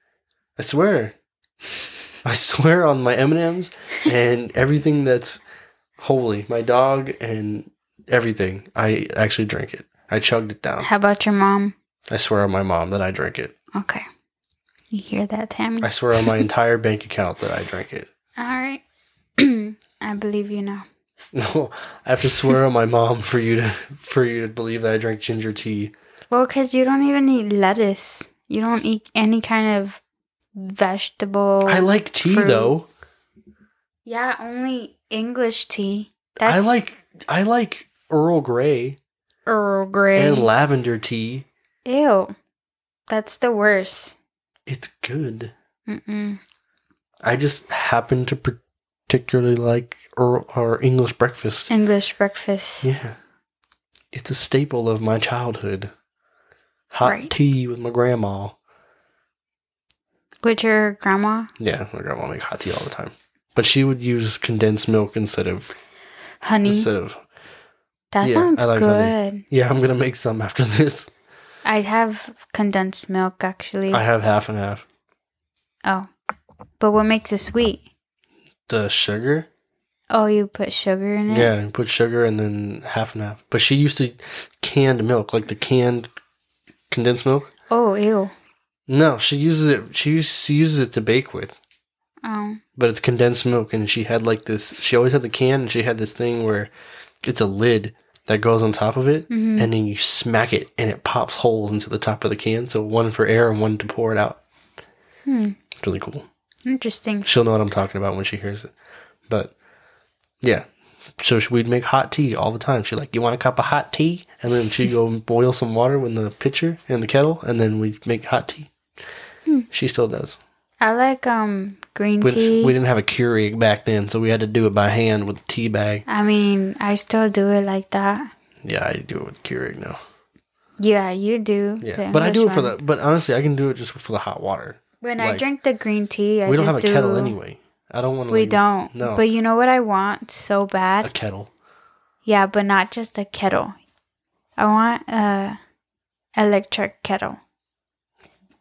I swear. I swear on my M and M's and everything that's holy, my dog and everything. I actually drank it. I chugged it down. How about your mom? I swear on my mom that I drank it. Okay. You hear that, Tammy? I swear on my entire bank account that I drank it. All right. I believe you now. No, I have to swear on my mom for you to for you to believe that I drank ginger tea. Well, because you don't even eat lettuce. You don't eat any kind of vegetable. I like tea fruit. though. Yeah, only English tea. I like I like Earl Grey Earl Grey. and lavender tea. Ew. That's the worst. It's good. Mm-mm. I just happen to particularly like Earl or English breakfast. English breakfast. Yeah, it's a staple of my childhood. Hot Right. tea with my grandma. With your grandma? Yeah, my grandma make hot tea all the time, but she would use condensed milk instead of Honey. instead of. that yeah, sounds like good. honey. Yeah, I'm gonna make some after this. I'd have condensed milk actually. I have half and half. oh. But what makes it sweet? The sugar, Oh, you put sugar in it? yeah, you put sugar and then half and half. But she used to canned milk, like the canned condensed milk. Oh, ew. No, she uses it. She she uses it to bake with, Oh. but it's condensed milk. And she had like this. She always had the can, and she had this thing where it's a lid that goes on top of it, Mhm. and then you smack it, and it pops holes into the top of the can. So one for air and one to pour it out. Hmm. It's really cool. Interesting. She'll know what I'm talking about when she hears it. But yeah, so she- we'd make hot tea all the time. She'd like, "You want a cup of hot tea?" And then she'd go and boil some water in the pitcher in the kettle, and then we'd make hot tea. She still does. I like um green We, tea. we didn't have a Keurig back then, so we had to do it by hand with a tea bag. I mean, I still do it like that. Yeah, I do it with Keurig now. Yeah, you do. Yeah, but I do it for one. the. But honestly, I can do it just for the hot water. When I drink the green tea, I just do we don't have a do. kettle anyway. I don't want to. We don't. No, But you know what I want so bad? a kettle. Yeah, but not just a kettle. I want a electric kettle.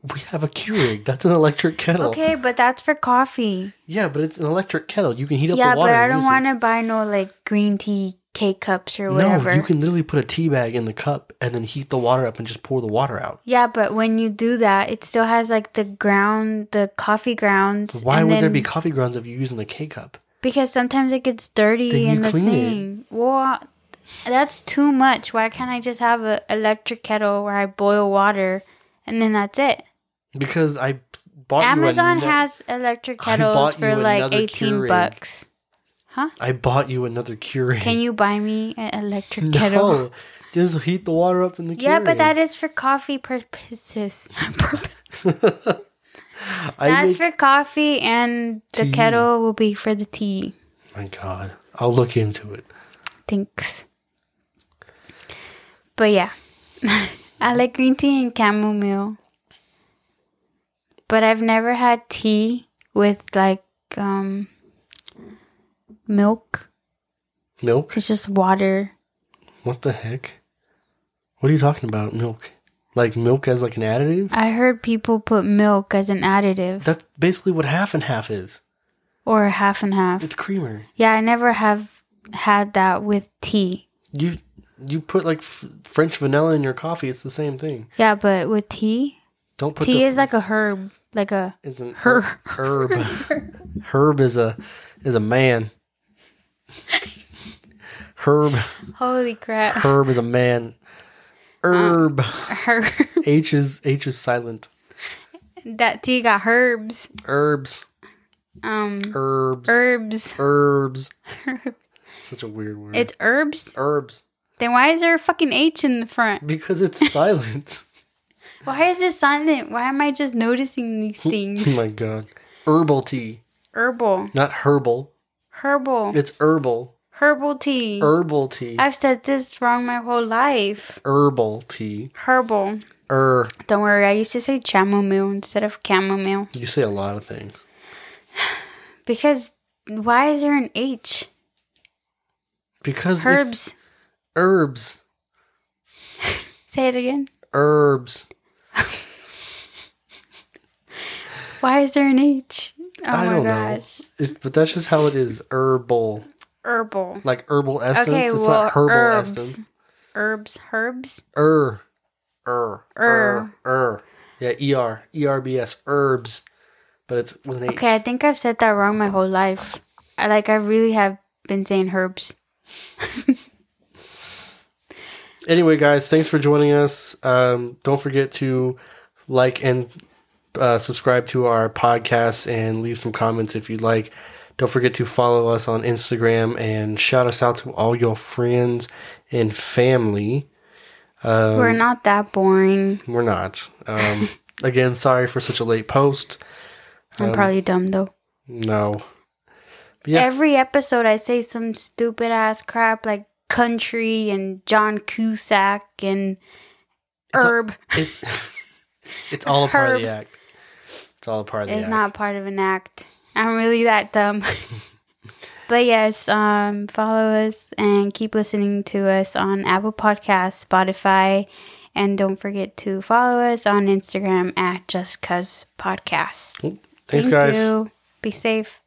We have a Keurig. That's an electric kettle. Okay, but that's for coffee. Yeah, but it's an electric kettle. You can heat up yeah, the water. Yeah, but I don't want to buy no like green tea K cups or whatever. No, you can literally put a tea bag in the cup and then heat the water up and just pour the water out. yeah, but when you do that, it still has like the ground, the coffee grounds. Why would there be coffee grounds if you're using a K cup? Because sometimes it gets dirty Then in the clean it. thing. Well, that's too much. Why can't I just have an electric kettle where I boil water and then that's it? Because I bought Amazon you a, has electric kettles for like 18 Keurig. bucks. I bought you another Keurig. Can you buy me an electric kettle? No, just heat the water up in the Keurig. Yeah, but that is for coffee purposes. That's for coffee, and the Tea. kettle will be for the tea. My God, I'll look into it. Thanks. But yeah, I like green tea and chamomile. But I've never had tea with like um milk. Milk? It's just water. What the heck? What are you talking about? Milk? Like milk as like an additive? I heard people put milk as an additive That's basically what half and half is. or half and half. It's creamer. Yeah, I never have had that with tea. You you put like f- French vanilla in your coffee. It's the same thing. Yeah, but with tea, Don't put tea the, is like a herb, like a it's Herb. herb. herb is a is a man. Herb holy crap, herb is a man. Herb herb. H is H is silent. that tea got herbs. Herbs Um, herbs herbs. herbs. Such a weird word. It's herbs. herbs Then why is there a fucking H in the front? because it's silent. Why is it silent? Why am I just noticing these things? oh things? my god. Herbal tea, Herbal, not herbal. Herbal, It's herbal. herbal tea. Herbal tea. I've said this wrong my whole life. Herbal tea. Herbal. Er. Don't worry, I used to say chamomile instead of chamomile. You say a lot of things. Because why is there an H? Because it's Herbs. herbs. Say it again. Herbs. Why is there an H? Oh I my don't gosh. know. It, but that's just how it is. Herbal. Herbal. Like herbal essence. Okay, it's well, not herbal herbs. essence. Herbs. Herbs. Er. Er. Er. Er. Er. Yeah, E-R. E-R-B-S. Herbs. But it's with an H. Okay, I think I've said that wrong my whole life. I like I really have been saying herbs. Anyway, guys, thanks for joining us. Um, don't forget to like and uh, subscribe to our podcast and leave some comments if you'd like. Don't forget to follow us on Instagram and shout us out to all your friends and family. Um, We're not that boring. We're not. Um, again, sorry for such a late post. I'm probably dumb though. No. Yeah, Every episode I say some stupid ass crap like country and John Cusack and a- herb. it, it's all a part of the act. It's all part of It's act. not part of an act. I'm really that dumb. but yes, um, follow us and keep listening to us on Apple Podcasts, Spotify, and don't forget to follow us on Instagram at Just Cuz Podcast. Thanks, guys. you. Be safe.